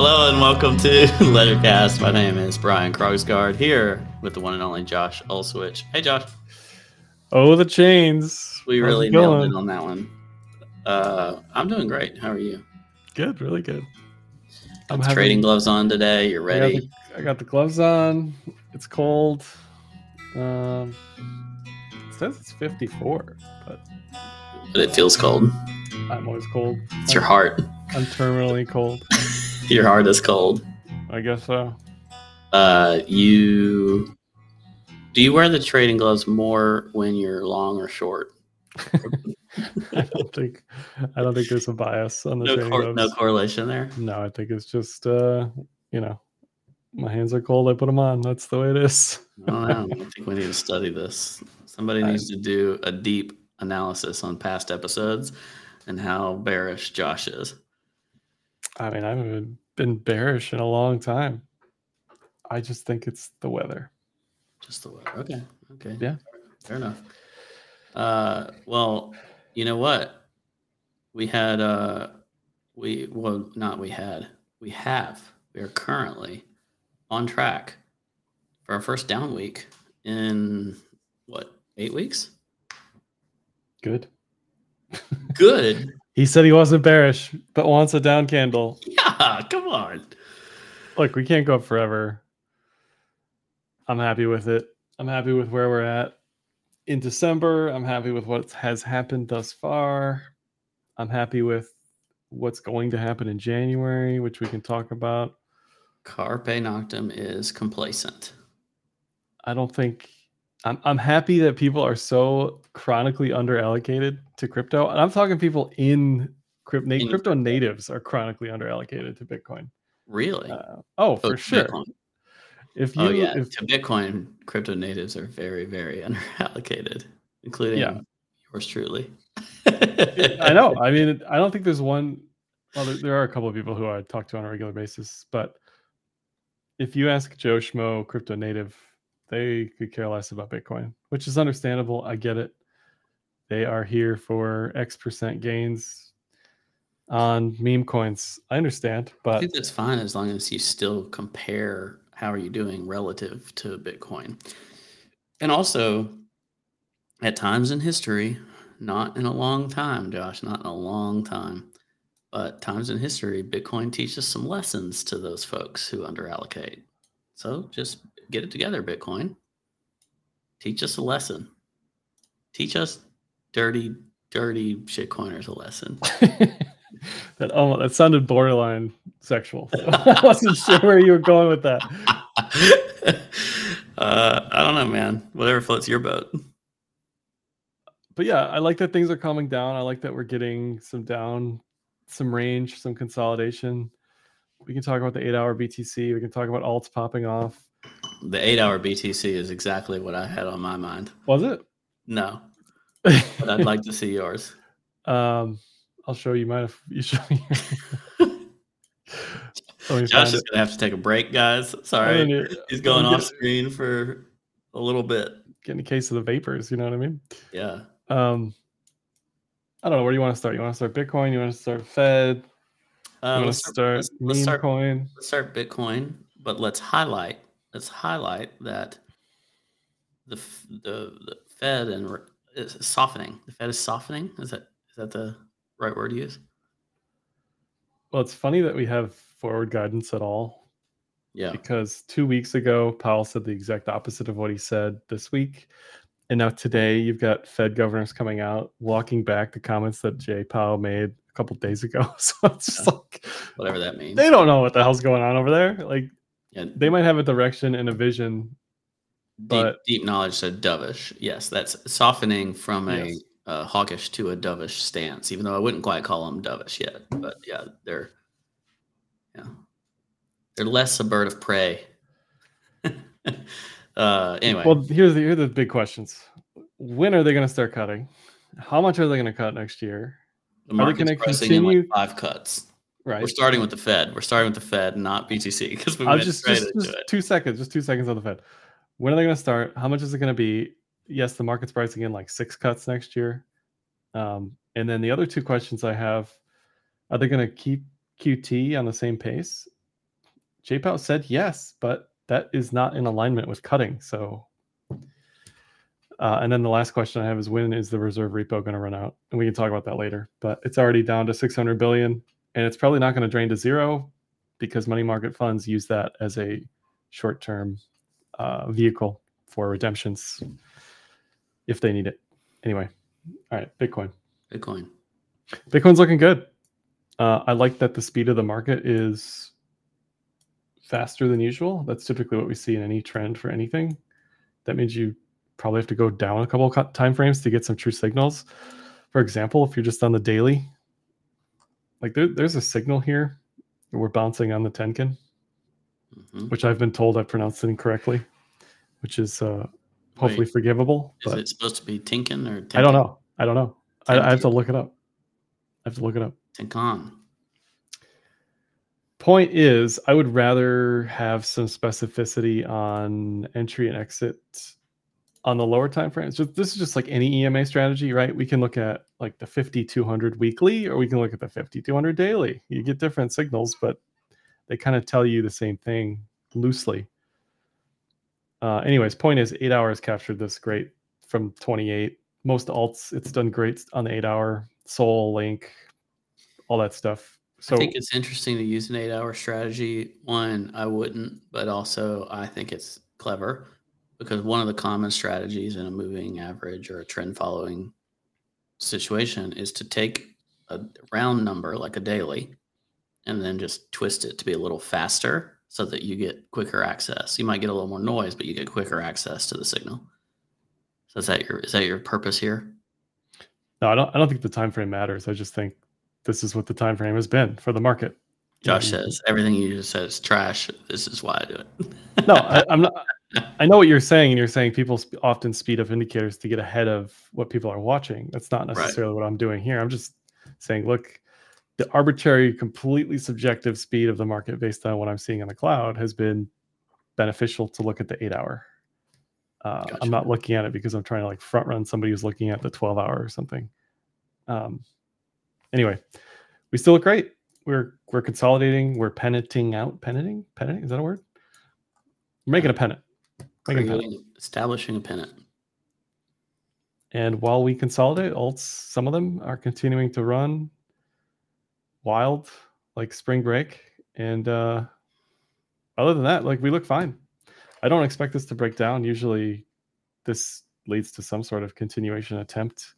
Hello and welcome to Ledgercast. My name is Brian Krogsgard here with the one and only Josh Olszewicz. Hey, Josh. Oh, the chains. We How's really nailed it on that one. Uh, I'm doing great. How are you? Good, really good. I'm the having- trading gloves on today. You're I got, ready. the, I got the gloves on. It's cold. Um, it says it's 54, but But it feels cold. I'm always cold. It's your heart. I'm terminally cold. Your heart is cold. I guess so. Uh, you do you wear the trading gloves more when you're long or short? I don't think I don't think there's a bias on the No, trading cor- gloves. no correlation there. No, I think it's just uh, you know, my hands are cold. I put them on. That's the way it is. I don't know. I think we need to study this. Somebody I- needs to do a deep analysis on past episodes and how bearish Josh is. I mean, I haven't been bearish in a long time. I just think it's the weather. Just the way. Okay. Okay. Yeah. Fair enough. Uh, well, you know what? We had uh, we well not we had we have we are currently on track for our first down week in what eight weeks? Good. Good. He said he wasn't bearish, but wants a down candle. yeah. Come on. Look, we can't go up forever. I'm happy with it. I'm happy with where we're at in December. I'm happy with what has happened thus far. I'm happy with what's going to happen in January, which we can talk about. Carpe Noctem is complacent. I don't think I'm I'm happy that people are so chronically underallocated to crypto. And I'm talking people in crypto In crypto natives are chronically underallocated to Bitcoin. Really? Uh, oh, for to sure. Bitcoin. If you Oh yeah, if to Bitcoin, crypto natives are very, very underallocated, including Yeah. yours truly. I know. I mean, I don't think there's one. Well, there, there are a couple of people who I talk to on a regular basis, but if you ask Joe Schmo, crypto native, they could care less about Bitcoin, which is understandable. I get it. They are here for X percent gains on meme coins. I understand, I but think that's fine as long as you still compare how are you doing relative to Bitcoin. And also, at times in history, not in a long time, Josh, not in a long time, but times in history, Bitcoin teaches some lessons to those folks who underallocate. So just get it together, Bitcoin. Teach us a lesson. Teach us dirty, dirty shitcoiners a lesson. that oh, that sounded borderline sexual. I wasn't sure where you were going with that. uh, I don't know, man. Whatever floats your boat. but yeah, I like that things are calming down. I like that we're getting some down, some range, some consolidation. We can talk about the eight hour BTC. We can talk about alts popping off. The eight hour BTC is exactly what I had on my mind. Was it? No, but I'd like to see yours. um, I'll show you mine if you show me. Josh is gonna have to take a break, guys. Sorry, he's going off screen for a little bit. Getting a case of the vapors. You know what I mean? Yeah. Um, I don't know. Where do you want to start? You want to start Bitcoin? You want to start Fed? You Uh, want to let's, start let's- let's start coin? let's start Bitcoin, but let's highlight let's highlight that the the, the Fed and re- is softening. The Fed is softening. Is that is that the right word to use? Well, it's funny that we have forward guidance at all Yeah. because two weeks ago Powell said the exact opposite of what he said this week, and now today you've got Fed governors coming out walking back the comments that Jay Powell made a couple days ago. So it's just like Whatever that means. they don't know what the hell's going on over there. Like Yeah, they might have a direction and a vision. deep, but- deep knowledge said dovish. Yes, that's softening from a Yes. uh, hawkish to a dovish stance. Even though I wouldn't quite call them dovish yet, but yeah, they're yeah, they're less a bird of prey. uh, anyway, Well, here's the here are the big questions. When are they going to start cutting? How much are they going to cut next year? the are they market's gonna in like continue- five cuts. Right. We're starting with the Fed. We're starting with the Fed, not BTC, because we went just straight just, just two seconds, just two seconds on the Fed. When are they going to start? How much is it going to be? Yes, the market's pricing in like six cuts next year. Um, and then the other two questions I have: Are they going to keep QT on the same pace? JPOW said yes, but that is not in alignment with cutting. So, uh, and then the last question I have is when is the reserve repo going to run out? And we can talk about that later. But it's already down to 600 billion, and it's probably not going to drain to zero because money market funds use that as a short-term uh, vehicle for redemptions if they need it. Anyway, all right, Bitcoin. Bitcoin. Bitcoin's looking good. Uh, I like that the speed of the market is faster than usual. That's typically what we see in any trend for anything. That means you probably have to go down a couple time frames to get some true signals. For example, if you're just on the daily, like there, there's a signal here. We're bouncing on the Tenkan, mm-hmm. which I've been told I pronounced it incorrectly, which is uh, hopefully Wait, forgivable. Is it supposed to be Tinkin or? Tinkin? I don't know. I don't know. I, I, have to look it up. I have to look it up. Tinkan. Point is, I would rather have some specificity on entry and exit on the lower time frames. So this is just like any EMA strategy, right? We can look at like the 5200 weekly or we can look at the 5200 daily. You get different signals, but they kind of tell you the same thing loosely. Uh, anyways, point is, eight hours captured this great from 28. Most alts, it's done great on the eight hour. Sol, Link, all that stuff. So I think it's interesting to use an eight hour strategy. One, I wouldn't, but also I think it's clever because one of the common strategies in a moving average or a trend following situation is to take a round number like a daily and then just twist it to be a little faster so that you get quicker access. You might get a little more noise, but you get quicker access to the signal. So is that your is that your purpose here? No, I don't. I don't think the time frame matters. I just think this is what the time frame has been for the market. Josh says everything you just said is trash. This is why I do it. no, I, am not. I know what you're saying, and you're saying people often speed up indicators to get ahead of what people are watching. That's not necessarily right. what I'm doing here. I'm just saying, look, the arbitrary, completely subjective speed of the market based on what I'm seeing on the cloud has been beneficial to look at the eight hour. Uh, gotcha. I'm not looking at it because I'm trying to like front run somebody who's looking at the 12 hour or something. Um, anyway, we still look great. We're we're consolidating. We're penanting out. Penanting? Penanting? Is that a word? We're making a pennant. Creating, establishing a pennant. And while we consolidate, alts, some of them are continuing to run wild, like spring break. And uh, other than that, like we look fine. I don't expect this to break down. Usually, this leads to some sort of continuation attempt.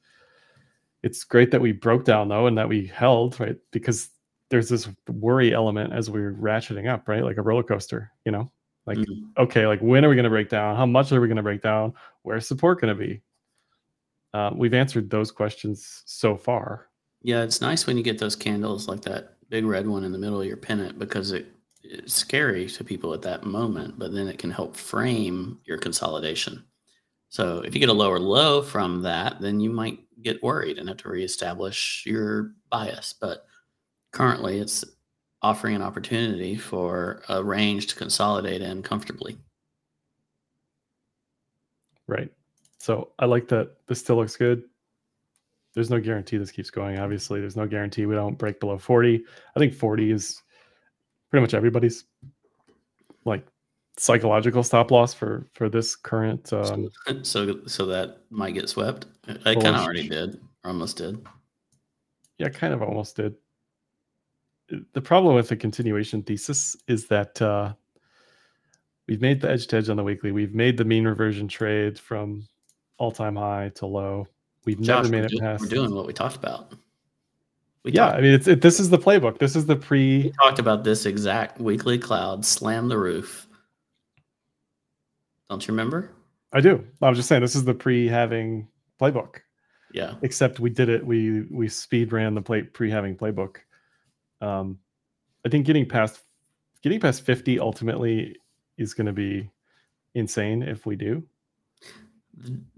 It's great that we broke down though, and that we held right because there's this worry element as we're ratcheting up, right? Like a roller coaster, you know. Like, mm-hmm. okay, like when are we going to break down? How much are we going to break down? Where's support going to be? Uh, we've answered those questions so far. Yeah, it's nice when you get those candles like that big red one in the middle of your pennant because it it's scary to people at that moment, but then it can help frame your consolidation. So if you get a lower low from that, then you might get worried and have to reestablish your bias. But currently, it's offering an opportunity for a range to consolidate in comfortably. Right. So I like that this still looks good. There's no guarantee this keeps going. Obviously, there's no guarantee we don't break below 40. I think 40 is pretty much everybody's like psychological stop loss for for this current um, so so that might get swept. I kind of already did, almost did. Yeah, kind of almost did the problem with the continuation thesis is that uh, we've made the edge to edge on the weekly. We've made the mean reversion trade from all time high to low. We've Josh, never made it do, past. We're doing what we talked about. We yeah, talked, I mean, it's it, this is the playbook. This is the pre. We talked about this exact weekly cloud slam the roof. Don't you remember? I do. I was just saying this is the pre having playbook. Yeah. Except we did it. We we speed ran the play pre having playbook um, I think getting past getting past 50 ultimately is going to be insane if we do.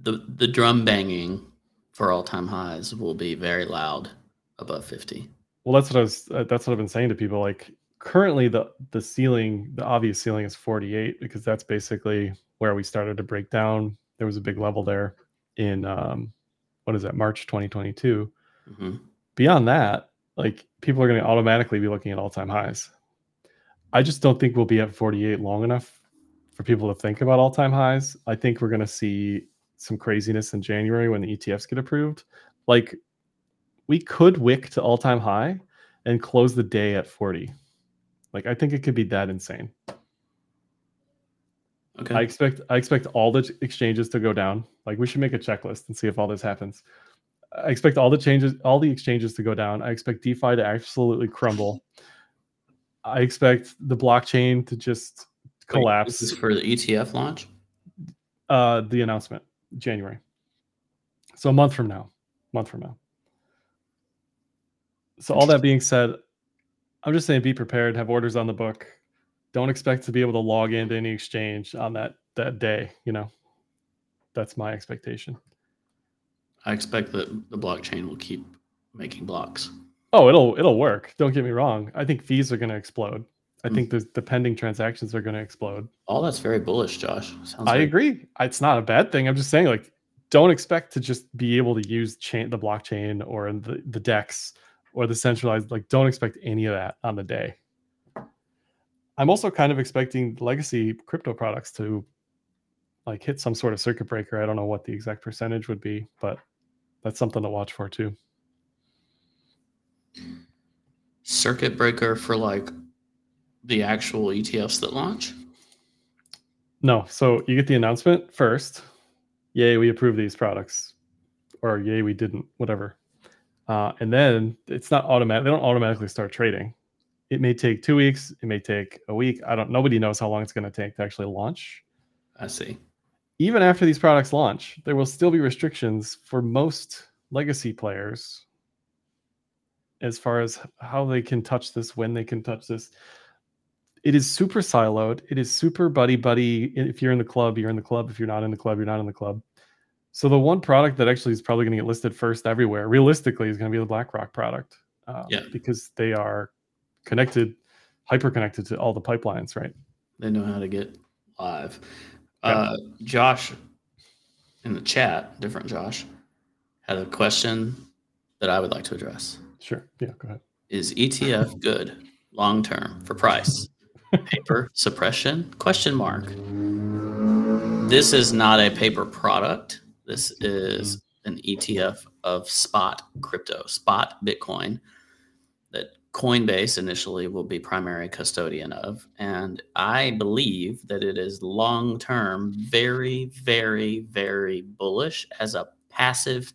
The the drum banging for all time highs will be very loud above 50. Well, that's what I was. Uh, that's what I've been saying to people. Like currently, the the ceiling, the obvious ceiling is 48 because that's basically where we started to break down. There was a big level there in um, what is that March 2022. Mm-hmm. Beyond that, like people are going to automatically be looking at all-time highs I just don't think we'll be at 48 long enough for people to think about all time highs. I think we're going to see some craziness in January when the ETFs get approved. Like we could wick to all time high and close the day at 40. Like I think it could be that insane. Okay. I expect I expect all the exchanges to go down. Like we should make a checklist and see if all this happens. I expect all the changes, all the exchanges to go down. I expect DeFi to absolutely crumble. I expect the blockchain to just collapse. Wait, this is for the ETF launch. Uh, the announcement, January. So a month from now, month from now. So all that being said, I'm just saying, be prepared. Have orders on the book. Don't expect to be able to log into any exchange on that that day. You know, that's my expectation. I expect that the blockchain will keep making blocks. Oh, it'll it'll work. Don't get me wrong. I think fees are going to explode. I mm. think the, the pending transactions are going to explode. All that's very bullish, Josh. Sounds I agree. It's not a bad thing. I'm just saying, like, don't expect to just be able to use chain the blockchain or the the DEX or the centralized. Like, don't expect any of that on the day. I'm also kind of expecting legacy crypto products to like hit some sort of circuit breaker. I don't know what the exact percentage would be, but that's something to watch for too. Circuit breaker for like the actual ETFs that launch? No. So you get the announcement first. Yay, we approve these products. Or yay, we didn't, whatever. Uh, and then it's not automatic. They don't automatically start trading. It may take two weeks. It may take a week. I don't. Nobody knows how long it's going to take to actually launch. I see even after these products launch, there will still be restrictions for most legacy players as far as how they can touch this, when they can touch this. It is super siloed. It is super buddy buddy. If you're in the club, you're in the club. If you're not in the club, you're not in the club. So the one product that actually is probably going to get listed first everywhere, realistically, is going to be the BlackRock product. Um, yeah. Because they are connected, hyper connected to all the pipelines, right? They know how to get live. Uh, Josh in the chat, different Josh, had a question that I would like to address. Sure. Yeah, go ahead. Is ETF good long term for price? paper suppression? Question mark. This is not a paper product. This is an ETF of spot crypto, spot Bitcoin Coinbase initially will be primary custodian of. And I believe that it is long term very, very, very bullish as a passive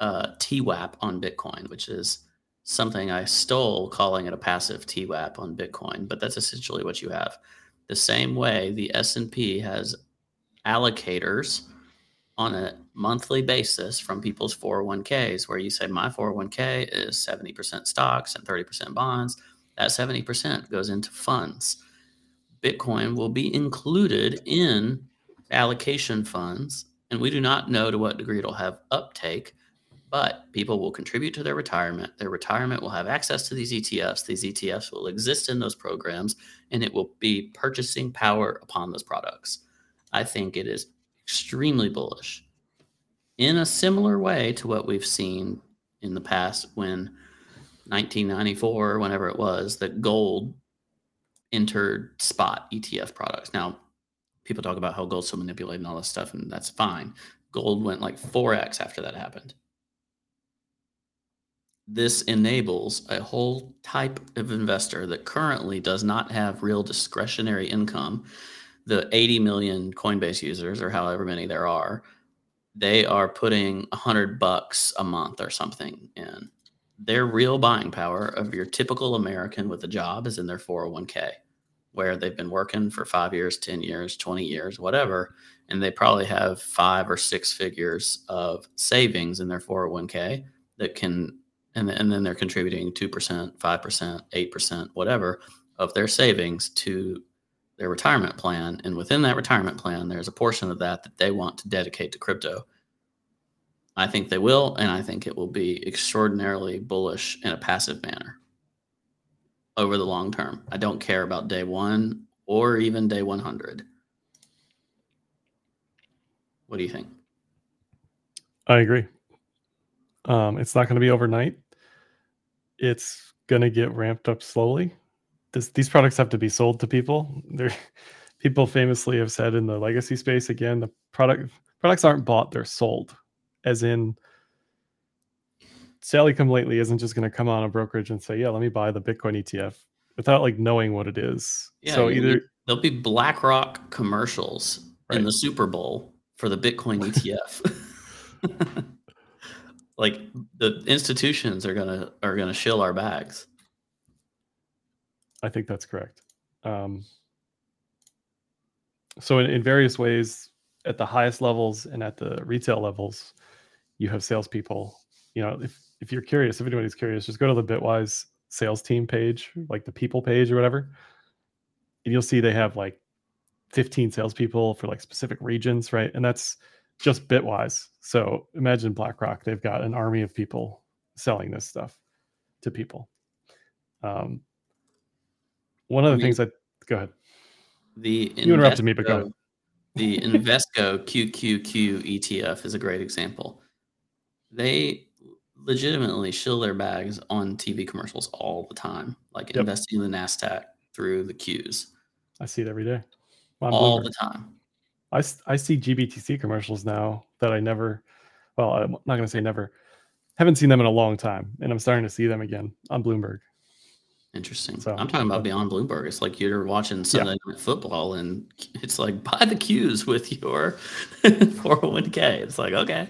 uh, TWAP on Bitcoin, which is something I stole calling it a passive TWAP on Bitcoin, but that's essentially what you have. The same way the S&P has allocators on a monthly basis from people's 401ks, where you say, My 401k is 70% stocks and 30% bonds. That 70% goes into funds. Bitcoin will be included in allocation funds, and we do not know to what degree it'll have uptake, but people will contribute to their retirement. Their retirement will have access to these ETFs. These ETFs will exist in those programs, and it will be purchasing power upon those products. I think it is extremely bullish in a similar way to what we've seen in the past when 1994 whenever it was that gold entered spot ETF products. Now, people talk about how gold's so manipulated and all this stuff, and that's fine. Gold went like 4x after that happened. This enables a whole type of investor that currently does not have real discretionary income the 80 million Coinbase users or however many there are, they are putting a 100 bucks a month or something in. Their real buying power of your typical American with a job is in their 401k, where they've been working for five years, 10 years, 20 years, whatever. And they probably have five or six figures of savings in their 401k that can, and, and then they're contributing 2%, 5%, 8%, whatever of their savings to their retirement plan. And within that retirement plan, there's a portion of that that they want to dedicate to crypto. I think they will, and I think it will be extraordinarily bullish in a passive manner over the long term. I don't care about day one or even day 100. What do you think? I agree. Um, it's not going to be overnight. It's going to get ramped up slowly this, these products have to be sold to people. They're, people famously have said in the legacy space again, the product products aren't bought; they're sold. As in, Sally Come Lately isn't just going to come on a brokerage and say, "Yeah, let me buy the Bitcoin ETF," without like knowing what it is. Yeah, so either There'll be BlackRock commercials in the Super Bowl for the Bitcoin ETF. like the institutions are gonna are gonna shill our bags. I think that's correct. Um, so in, in various ways, at the highest levels and at the retail levels, you have salespeople. You know, if if you're curious, if anybody's curious, just go to the Bitwise sales team page, like the people page or whatever, and you'll see they have like 15 salespeople for like specific regions, right? And that's just Bitwise. So imagine BlackRock; they've got an army of people selling this stuff to people. Um, one of I the mean- things that go ahead. The You interrupted me, but go ahead. The Invesco QQQ ETF is a great example. They legitimately shill their bags on TV commercials all the time, like Yep. investing in the Nasdaq through the Qs I see it every day. all Bloomberg. the time. I, I see GBTC commercials now that I never, well, I'm not going to say never, haven't seen them in a long time, and I'm starting to see them again on Bloomberg. Interesting. So- I'm talking about beyond Bloomberg. It's like you're watching Sunday Night Football, and it's like buy the cues with your 401k. It's like okay,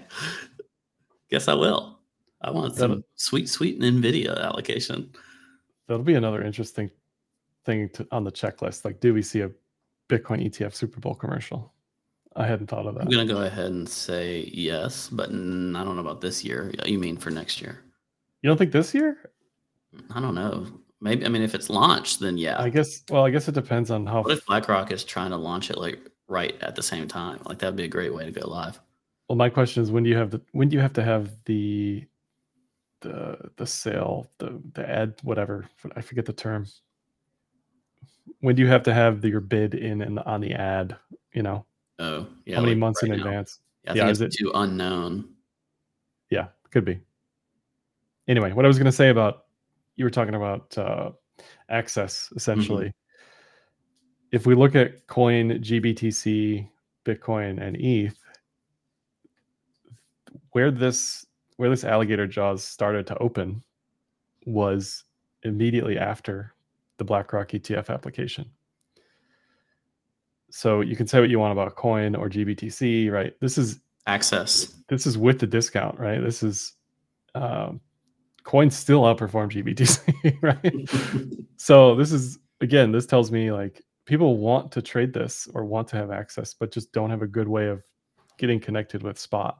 guess I will. I want some That'll- sweet, sweet Nvidia allocation. That'll be another interesting thing to, on the checklist. Like, do we see a Bitcoin ETF Super Bowl commercial? I hadn't thought of that. I'm gonna go ahead and say yes, but I don't know about this year. You mean for next year? You don't think this year? I don't know. Maybe. I mean, if it's launched, then yeah. I guess. Well, I guess it depends on how. what if BlackRock is trying to launch it like right at the same time? Like that'd be a great way to go live. Well, my question is, when do you have the? When do you have to have the, the the sale, the the ad, whatever? I forget the term. When do you have to have the, your bid in and on the ad? You know, Oh, yeah. how many like months in now. advance? I Yeah, think is it's too unknown. Yeah, could be. Anyway, what I was going to say about you were talking about uh, access essentially. If we look at coin, GBTC, Bitcoin, and ETH, where this where this alligator jaws started to open was immediately after the BlackRock ETF application. So you can say what you want about coin or GBTC, right? This is Access. this is with the discount, right? This is um, coins still outperform GBTC, right? so this is again, this tells me like people want to trade this or want to have access, but just don't have a good way of getting connected with spot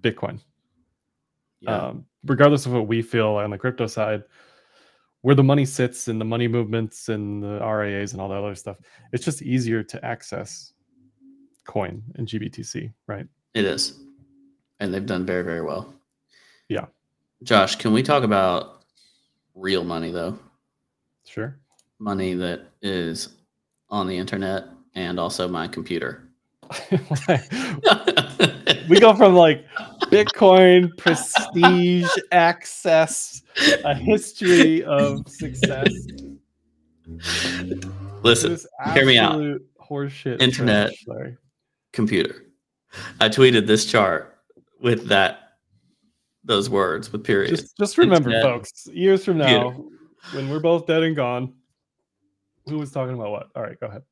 Bitcoin. Yeah. Um, regardless of what we feel on the crypto side, where the money sits and the money movements and the RAs and all that other stuff, it's just easier to access coin and GBTC, right? It is. And they've done very, very well. Yeah. Josh, can we talk about real money though? Sure. Money that is on the internet and also my computer. we go from like Bitcoin, prestige, access, a history of success. Listen, hear me out. Horseshit. Internet. computer. I tweeted this chart with that those words with periods. Just, just remember, Internet. folks, years from now, when we're both dead and gone, who was talking about what? All right, go ahead.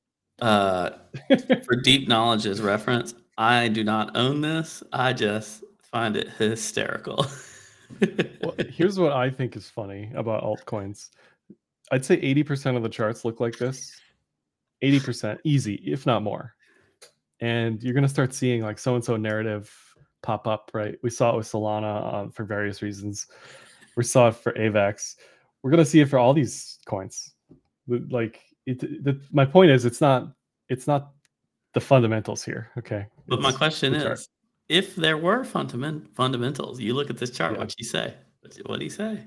Uh, for deep knowledge's reference, I do not own this. I just find it hysterical. well, here's what I think is funny about altcoins. I'd say 80% of the charts look like this. 80% easy, if not more. And you're going to start seeing like so and so narrative pop up, right? We saw it with Solana um, for various reasons. We saw it for AVAX. We're going to see it for all these coins. Like, it, the, my point is, it's not, it's not the fundamentals here. Okay. but my question chart. is, if there were fundament fundamentals, you look at this chart. Yeah. What'd he say? What do you say?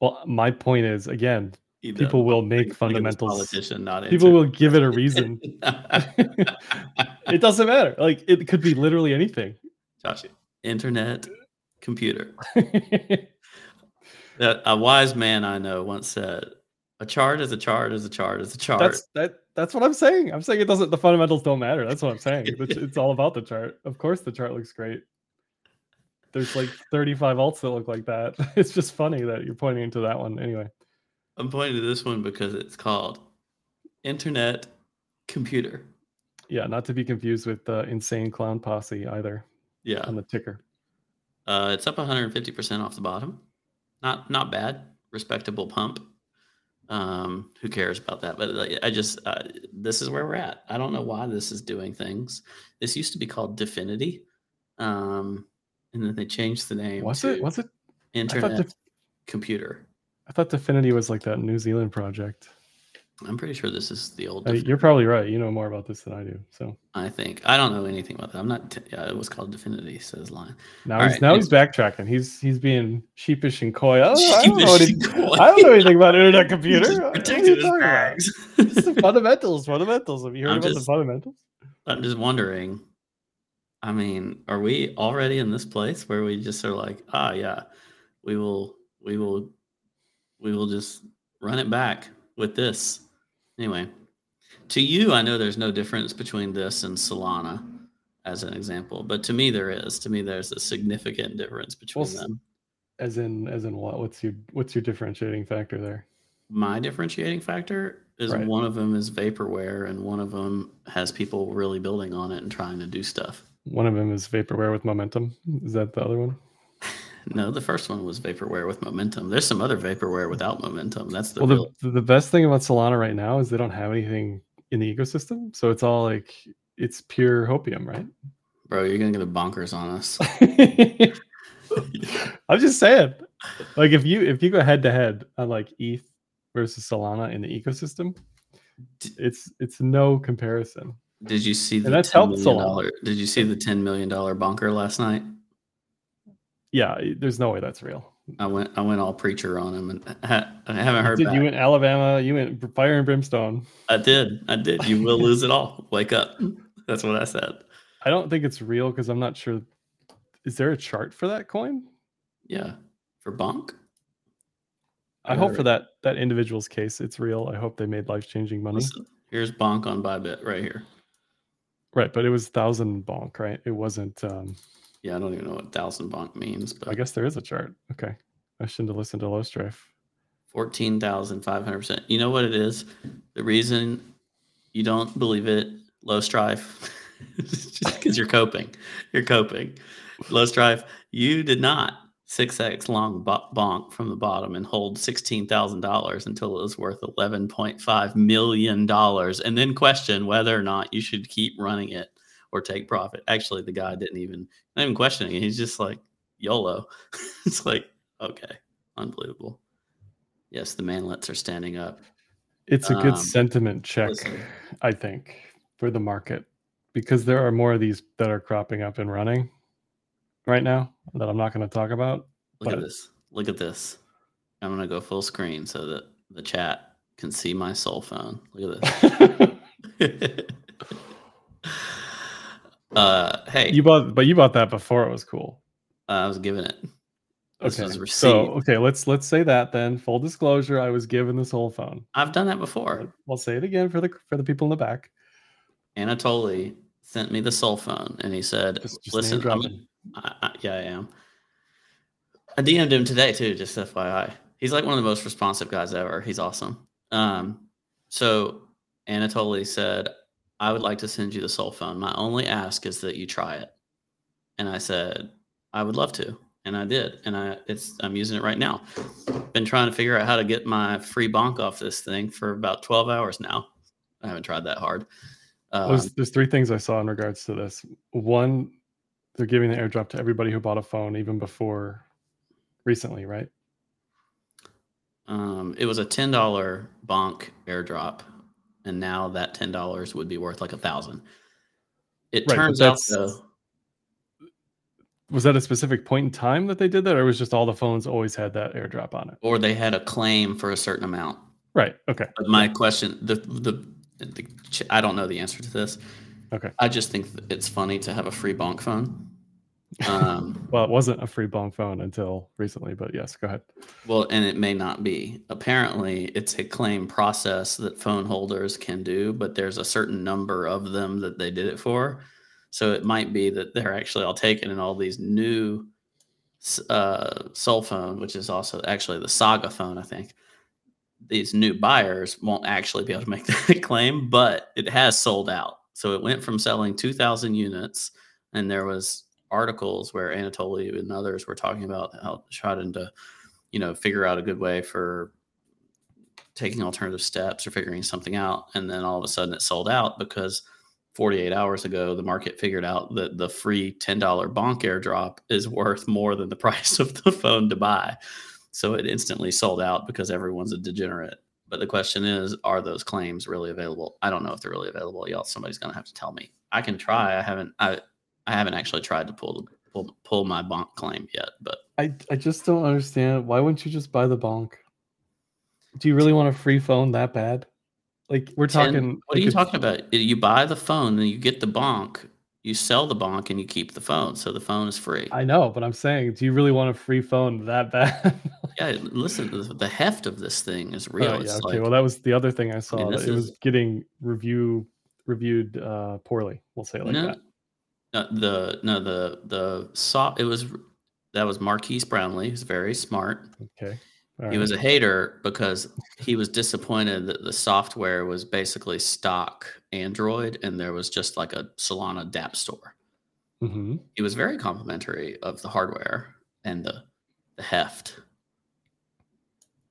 well, my point is, again, He does. people will make fundamentals. Politician, not People will give it a reason. it doesn't matter. Like it could be literally anything. Josh, internet, computer. That a wise man I know once said, A chart is a chart is a chart is a chart. That's that. That's what I'm saying. I'm saying it doesn't. The fundamentals don't matter. That's what I'm saying. It's, it's all about the chart. Of course, the chart looks great. There's like 35 alts that look like that. It's just funny that you're pointing to that one. Anyway, I'm pointing to this one because it's called Internet Computer. yeah, not to be confused with the insane clown posse either Yeah. on the ticker. Uh, it's up 150% off the bottom. Not not bad. Respectable pump. Um, who cares about that? But like, I just uh, this is where we're at. I don't know why this is doing things. This used to be called DFINITY, um, and then they changed the name. Was to it? Was it? I Internet Def- Computer? I thought DFINITY was like that New Zealand project. I'm pretty sure this is the old. Uh, you're probably right. You know more about this than I do. So I think I don't know anything about that. I'm not. T- yeah, it was called DFINITY. Says line. now All he's right, now he's backtracking. He's he's being sheepish and coy. Oh, I, don't know Sheepish any- coy. I don't know anything about internet computer. What are you talking about? It's the fundamentals. Fundamentals. Have you heard I'm about just- the fundamentals? I'm just wondering. I mean, are we already in this place where we just are like, ah, yeah, we will, we will, we will just run it back with this. Anyway, to you, I know there's no difference between this and Solana, as an example, but to me there is. To me, there's a significant difference between Well, them. As in, as in what? What's your what's your differentiating factor there? My differentiating factor is Right. one of them is vaporware, and one of them has people really building on it and trying to do stuff. One of them is vaporware with momentum. Is that the other one? No, the first one was vaporware with momentum. There's some other vaporware without momentum. That's the well, real. the, the best thing about Solana right now is they don't have anything in the ecosystem, so it's all like it's pure hopium, right? Bro, you're gonna get a bonkers on us. I'm just saying, like if you if you go head to head on like ETH versus Solana in the ecosystem, it's it's no comparison. Did you see the that's ten helped million Solana. dollar? Did you see the ten million dollar bonker last night? Yeah, there's no way that's real. I went I went all preacher on him, and ha- I haven't heard Did you went Alabama? You went fire and brimstone. I did, I did. You will lose it all. Wake up. That's what I said. I don't think it's real because I'm not sure. Is there a chart for that coin? Yeah, for bonk. I hope for that that individual's case, it's real. I hope they made life changing money. Listen, here's bonk on Bybit right here. Right, but it was thousand bonk, right? It wasn't. um Yeah, I don't even know what thousand bonk means, but I guess there is a chart. Okay, I shouldn't have listened to Low Strife. Fourteen thousand five hundred percent. You know what it is? The reason you don't believe it, low strife, just because you're coping. You're coping. Low strife. You did not six x long bonk from the bottom and hold sixteen thousand dollars until it was worth eleven point five million dollars, and then question whether or not you should keep running it or take profit. Actually, the guy didn't even not even questioning it. He's just like YOLO. it's like okay, unbelievable. Yes, the manlets are standing up. It's a good Um, sentiment check, listen. I think, for the market because there are more of these that are cropping up and running right now that I'm not going to talk about. Look at this. Look at this. I'm gonna go full screen so that the chat can see my cell phone. Look at this. uh, hey, you bought, but you bought that before it was cool. I was giving it. This Okay, so okay, let's let's say that then. Full disclosure, I was given this whole phone. I've done that before. I'll say it again for the for the people in the back. Anatoly sent me the Sol phone, and he said, Just- just "Listen, I'm. I, I, yeah, I am. I DM'd him today too, just FYI. He's like one of the most responsive guys ever. He's awesome. Um, so Anatoly said, "I would like to send you the Sol phone. My only ask is that you try it." And I said, "I would love to," and I did, and I it's I'm using it right now. Been trying to figure out how to get my free bonk off this thing for about 12 hours now. I haven't tried that hard. Um, there's, there's three things I saw in regards to this. One, they're giving the airdrop to everybody who bought a phone even before recently, right? Um, it was a ten dollar bonk airdrop, and now that ten dollars would be worth like a thousand. It Right, turns out though, Was that a specific point in time that they did that, or was just all the phones always had that airdrop on it? or they had a claim for a certain amount. Right. Okay. But my question, the the, the I don't know the answer to this. Okay. I just think it's funny to have a free bonk phone. Um, well, it wasn't a free bonk phone until recently, but yes, go ahead. well, and it may not be. Apparently, it's a claim process that phone holders can do, but there's a certain number of them that they did it for. So it might be that they're actually all taken and all these new uh, cell phone, which is also actually the Saga phone, I think. These new buyers won't actually be able to make that claim, but it has sold out. So it went from selling 2,000 units, and there was articles where Anatoly and others were talking about how trying to, you know, figure out a good way for taking alternative steps or figuring something out, and then all of a sudden it sold out because 48 hours ago, the market figured out that the free $10 bonk airdrop is worth more than the price of the phone to buy. So it instantly sold out because everyone's a degenerate. But the question is, are those claims really available? I don't know if they're really available. Y'all, somebody's gonna have to tell me. I can try. I haven't. I I haven't actually tried to pull pull pull my bonk claim yet. But I I just don't understand. Why wouldn't you just buy the bonk? Do you really want a free phone that bad? Like we're 10 talking. what are you talking about? You buy the phone, then you get the bonk. You sell the bonk and you keep the phone, so the phone is free. I know, but I'm saying, do you really want a free phone that bad? yeah, listen, the- heft of this thing is real. Oh, yeah, it's okay. like well, that was the other thing I saw. this that it is- was getting review reviewed uh, poorly. We'll say it like no, that. No, the no the the soft. It was that was Marques Brownlee, who's very smart. Okay. All He right. was a hater because he was disappointed that the software was basically stock Android and there was just like a Solana dApp store. Mhm. He was very complimentary of the hardware and the the heft.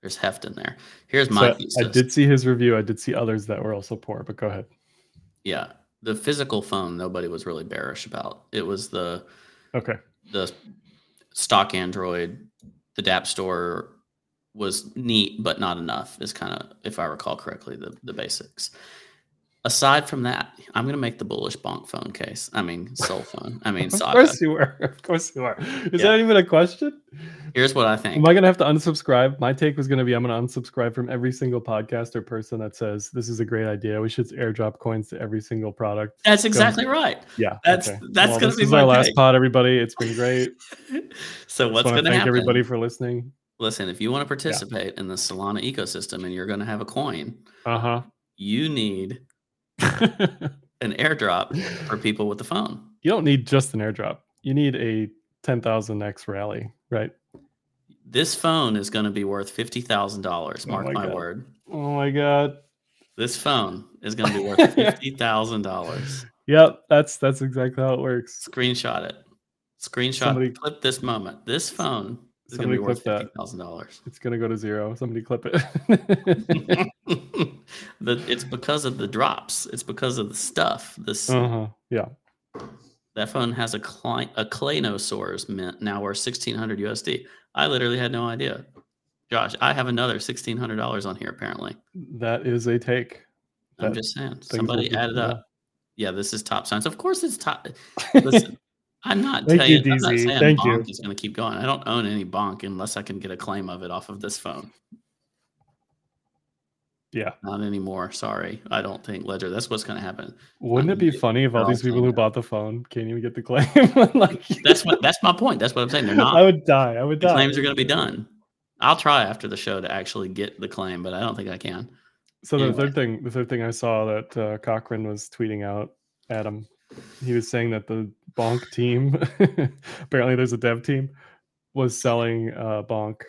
There's heft in there. Here's my So. I did see his review. I did see others that were also poor, but go ahead. Yeah, the physical phone nobody was really bearish about. It was the Okay. the stock Android, the dApp store was neat, but not enough. Is kind of, if I recall correctly, the the basics. Aside from that, I'm going to make the bullish bonk phone case. I mean, Sol phone. I mean, Of saga. course you were. Of course you are. Is Yeah. that even a question? Here's what I think. Am I gonna have to unsubscribe? My take was gonna be I'm gonna unsubscribe from every single podcast or person that says this is a great idea. We should airdrop coins to every single product. That's exactly right. Yeah, That's- that's Well, gonna this be is my our last take. pod, everybody. It's been great. so what's going to thank happen? everybody for listening. Listen, if you want to participate in the Solana ecosystem and you're going to have a coin, Uh huh. you need. an airdrop for people with the phone. you don't need just an airdrop. You need a 10,000x rally, right? This phone is going to be worth fifty thousand dollars. Oh Mark my my word. Oh my god. This phone is going to be worth fifty thousand dollars. Yep, that's that's exactly how it works. Screenshot it. Screenshot. Somebody- clip this moment. This phone is going to be worth fifty thousand dollars. It's gonna go to zero. Somebody clip it. the, it's because of the drops. It's because of the stuff. This uh-huh. Yeah. that phone has a cli- a Claynosaurz mint now worth sixteen hundred USD. I literally had no idea. Josh, I have another sixteen hundred dollars on here. Apparently, That is a take. I'm That just saying. Somebody added up. Yeah, this is top science. Of course, it's top. Listen, I'm not Thank you, saying, I'm not saying Thank Bonk you. is going to keep going. I don't own any Bonk unless I can get a claim of it off of this phone. Yeah. Not anymore. Sorry, I don't think Ledger. That's what's going to happen. Wouldn't it be funny if all these people who that. bought the phone can't even get the claim? like That's what. That's my point. That's what I'm saying. They're not. I would die. I would die. claims are going to be done. I'll try after the show to actually get the claim, but I don't think I can. So the third thing, the third thing I saw that uh, Cochran was tweeting out, Adam, he was saying that the Bonk team, apparently there's a dev team, was selling uh, Bonk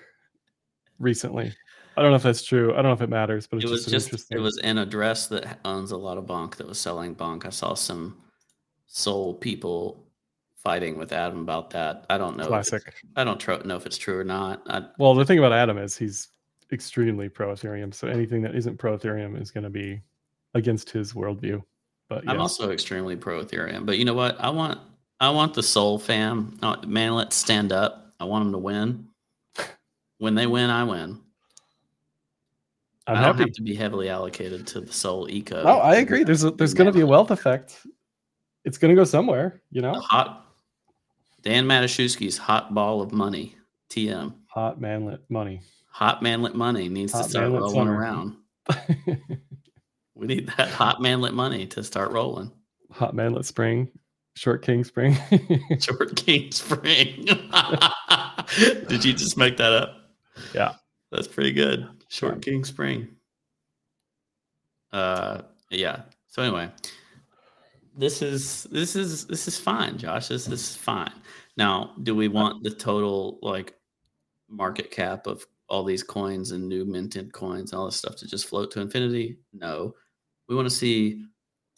recently. I don't know if that's true. I don't know if it matters, but it's It was just, interesting. It was an address that owns a lot of Bonk that was selling Bonk. I saw some Sol people fighting with Adam about that. I don't know. classic. I don't tro- know if it's true or not. I, Well, the thing about Adam is he's extremely pro Ethereum. So anything that isn't pro Ethereum is going to be against his worldview. But I'm also extremely pro Ethereum, but you know what? I want I want the Sol fam. uh, Man, let's stand up. I want them to win. When they win, I win. I'm I don't happy. have to be heavily allocated to the Sol eco. Oh, I agree. There's a, there's going to be a wealth effect. It's going to go somewhere, you The know. hot Dan Matuszewski's hot ball of money. TM. Hot manlet money. Hot manlet money needs Hot to start rolling summer. around. We need that hot manlet money to start rolling. Hot manlet spring. Short King Spring. Short King Spring. Did you just make that up? Yeah. That's pretty good. Short King Spring. Uh yeah. So anyway, this is this is this is fine, Josh. This is fine. Now, do we want the total like market cap of all these coins and new minted coins and all this stuff to just float to infinity? No. We want to see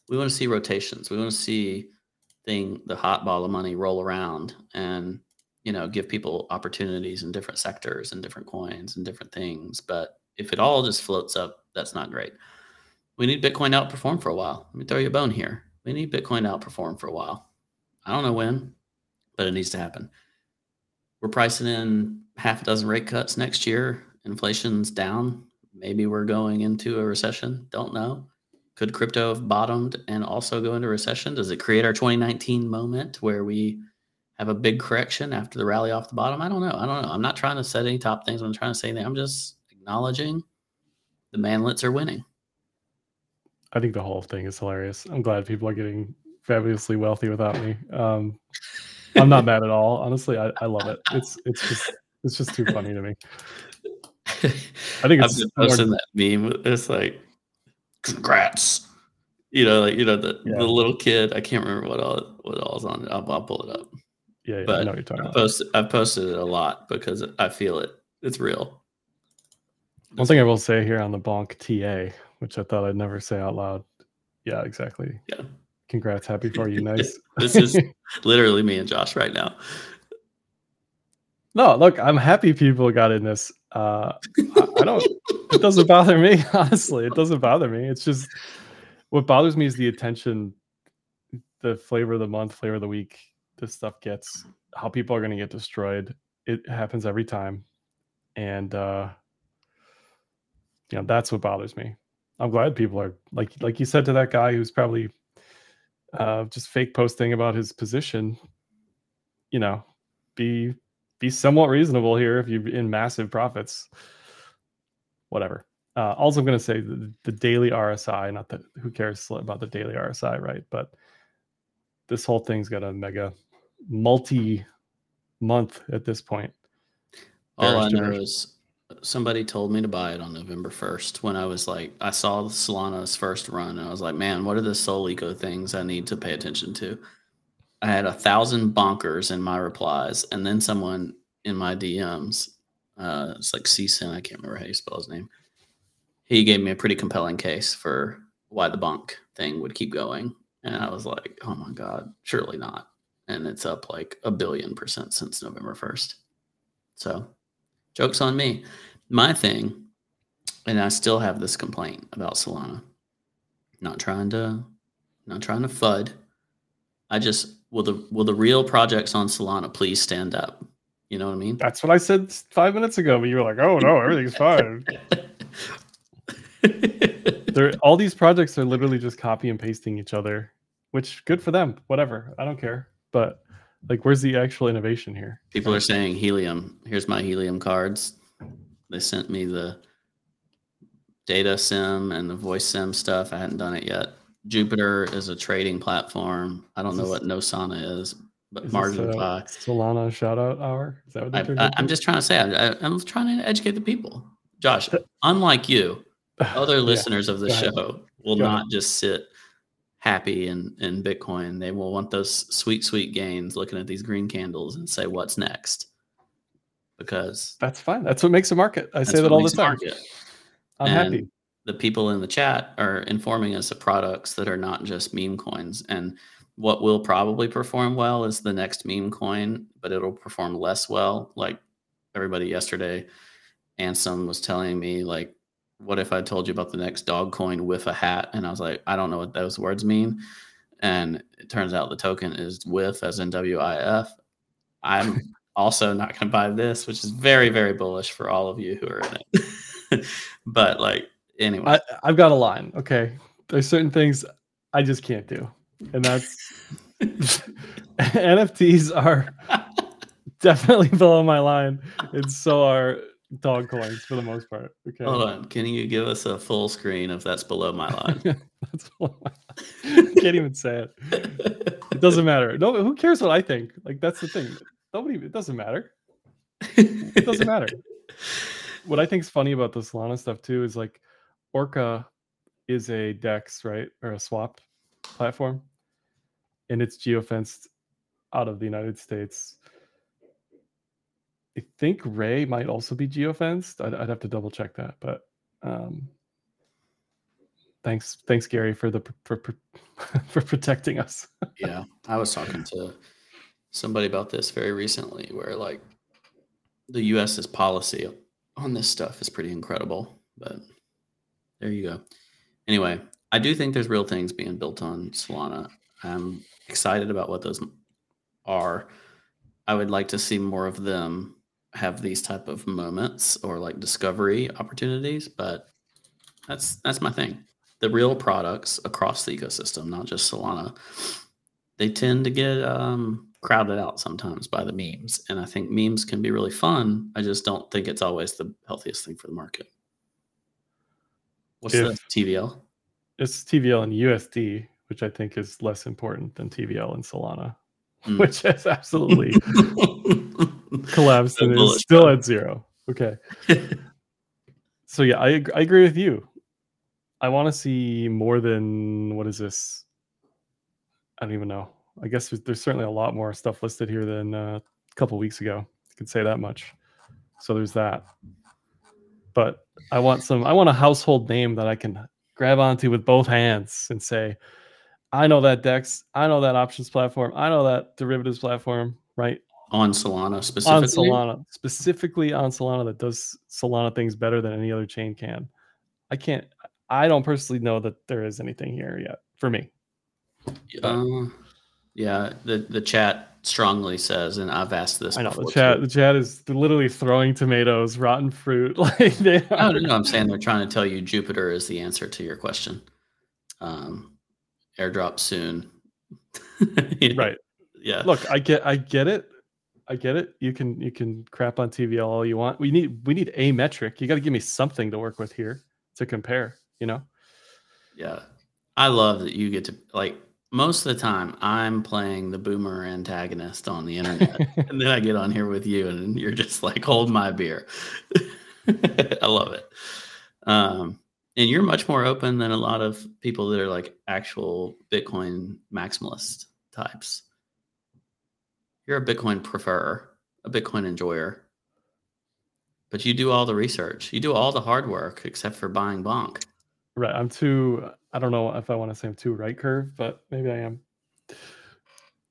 we want to see rotations. We want to see thing the hot ball of money roll around and you know give people opportunities in different sectors and different coins and different things. But if it all just floats up, that's not great. We need Bitcoin to outperform for a while. Let me throw you a bone here. We need Bitcoin to outperform for a while. I don't know when, but it needs to happen. We're pricing in half a dozen rate cuts next year. Inflation's down. Maybe we're going into a recession. Don't know. Could crypto have bottomed and also go into recession? Does it create our 2019 moment where we have a big correction after the rally off the bottom? I don't know. I don't know. I'm not trying to set any top things. I'm trying to say that I'm just acknowledging the manlets are winning. I think the whole thing is hilarious. I'm glad people are getting fabulously wealthy without me. Um, I'm not mad at all. Honestly, I, I love it. It's it's just it's just too funny to me. I think it's I've posting that meme. It's like, congrats. You know, like you know the, Yeah. the little kid. I can't remember what all what all's on it. I'll, I'll pull it up. Yeah, yeah I know what you're talking I about. posted I've posted it a lot because I feel it. It's real. One thing I will say here on the bonk TA, which I thought I'd never say out loud. Yeah, exactly. Yeah. Congrats, happy for you. Nice. This is literally me and Josh right now. no, look, I'm happy people got in this. Uh, I, I don't. It doesn't bother me. Honestly, it doesn't bother me. It's just what bothers me is the attention, the flavor of the month, flavor of the week. This stuff gets how people are going to get destroyed. It happens every time, and uh, you know that's what bothers me. I'm glad people are like like you said to that guy who's probably uh, just fake posting about his position. You know, be be somewhat reasonable here if you're in massive profits. Whatever. Uh, also, I'm going to say the, the daily RSI. Not that who cares about the daily RSI, right? But this whole thing's got a mega multi month at this point. All I know is somebody told me to buy it on November 1st when I was like, I saw Solana's first run and I was like, man, what are the Sol Eco things I need to pay attention to? I had a thousand bonkers in my replies, and then someone in my DMs, uh, it's like CSIN, I can't remember how you spell his name. He gave me a pretty compelling case for why the bonk thing would keep going. And I was like, oh my God, surely not. And it's up like a billion percent since November 1st. So Joke's on me. My thing, and I still have this complaint about Solana. Not trying to, not trying to fud. I just will the will the real projects on Solana please stand up. You know what I mean? That's what I said five minutes ago, but you were like, "Oh no, everything's fine." They're all these projects are literally just copy and pasting each other, which good for them. Whatever, I don't care. But like, where's the actual innovation here? People are saying helium. Here's my helium cards. They sent me the data sim and the voice sim stuff. I hadn't done it yet. Jupiter is a trading platform. I don't Is know this- what Nosana is, but Is Marginfi. Solana shout out hour. Is that what I, I, i'm just trying to say, I, I'm trying to educate the people. Josh, unlike you, other Yeah. listeners of the show will Go ahead. not just sit happy in, in Bitcoin. They will want those sweet, sweet gains looking at these green candles and say, what's next? Because That's fine. That's what makes a market. I say that all the time. market. I'm And happy. The people in the chat are informing us of products that are not just meme coins. And what will probably perform well is the next meme coin, but it'll perform less well. Like everybody yesterday, Ansem was telling me, like, what if I told you about the next dog coin with a hat? And I was like, I don't know what those words mean. And it turns out the token is with as in W I F. I'm also not going to buy this, which is very, very bullish for all of you who are in it. but like, anyway, I, I've got a line. Okay, there's certain things I just can't do, and that's NFTs are definitely below my line, and so are dog coins for the most part. Okay, hold on. Can you give us a full screen if that's below my line? that's below my line. Can't even say it. it doesn't matter. No, who cares what I think? Like that's the thing. Nobody. It doesn't matter. It doesn't matter. what I think is funny about the Solana stuff too is like Orca is a DEX, right? Or a swap platform. And it's geofenced out of the United States. I think Ray might also be geofenced. I'd, I'd have to double check that, but um, thanks, thanks Gary for the for for, for protecting us. yeah, I was talking to somebody about this very recently, where like the U.S.'s policy on this stuff is pretty incredible. But there you go. Anyway, I do think there's real things being built on Solana. I'm excited about what those are. I would like to see more of them have these type of moments or like discovery opportunities, but that's that's my thing. The real products across the ecosystem, not just Solana, they tend to get um, crowded out sometimes by the memes, and I think memes can be really fun. I just don't think it's always the healthiest thing for the market. What's if, the TVL? It's TVL and USD, which I think is less important than TVL and Solana, mm. which is absolutely collapsed and is still at zero. Okay. so yeah, I I agree with you. I want to see more than what is this? I don't even know. I guess there's, there's certainly a lot more stuff listed here than uh, a couple weeks ago. I could say that much. So there's that. But I want some. I want a household name that I can grab onto with both hands and say, I know that Dex, I know that options platform, I know that derivatives platform, right? On Solana specifically. On Solana, specifically on Solana that does Solana things better than any other chain can. I can't. I don't personally know that there is anything here yet for me. Uh, yeah, the the chat strongly says, and I've asked this. I know the chat. Too. The chat is literally throwing tomatoes, rotten fruit. Like they. Are... No, no, I'm saying they're trying to tell you Jupiter is the answer to your question. Um, airdrop soon. Right. Yeah. Look, I get, I get it. I get it. You can, you can crap on TV all you want. We need, we need a metric. You got to give me something to work with here to compare. You know. Yeah, I love that you get to like most of the time I'm playing the boomer antagonist on the internet, and then I get on here with you, and you're just like, "Hold my beer." I love it. Um, and you're much more open than a lot of people that are like actual Bitcoin maximalist types. You're a Bitcoin preferer, a Bitcoin enjoyer, but you do all the research. You do all the hard work except for buying bonk. Right. I'm too I don't know if I want to say I'm too right curve, but maybe I am.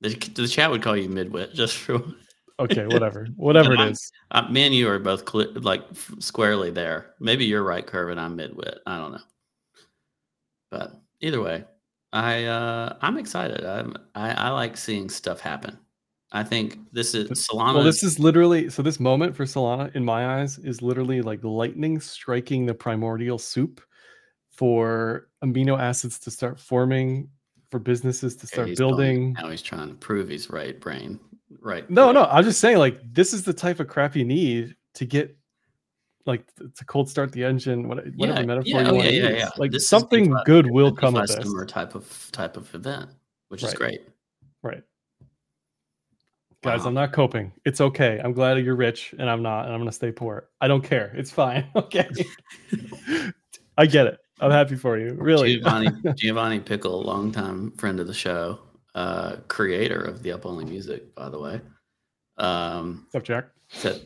The, the chat would call you midwit just for. okay, whatever, whatever it is. Uh, me and you are both like squarely there. Maybe you're right curve and I'm midwit. I don't know, but either way, I uh, I'm excited. I'm, I I like seeing stuff happen. I think this is Solana. Well, this is literally so. This moment for Solana, in my eyes, is literally like lightning striking the primordial soup for amino acids to start forming, for businesses to start building. now he's trying to prove he's right brain. Right. No, no, I'm just saying, like, this is the type of crap you need to get like to cold start the engine, whatever yeah, metaphor yeah, you oh, want yeah, yeah, yeah. Like this something good will come of this. Type of type of event, which right. is great. Right. Guys, wow. I'm not coping. It's okay. I'm glad you're rich and I'm not, and I'm gonna stay poor. I don't care. It's fine. Okay. I get it. I'm happy for you. Really. Giovanni Giovanni Pickle, longtime friend of the show, uh, creator of the Up Only Music, by the way. Um, What's up, Jack? Said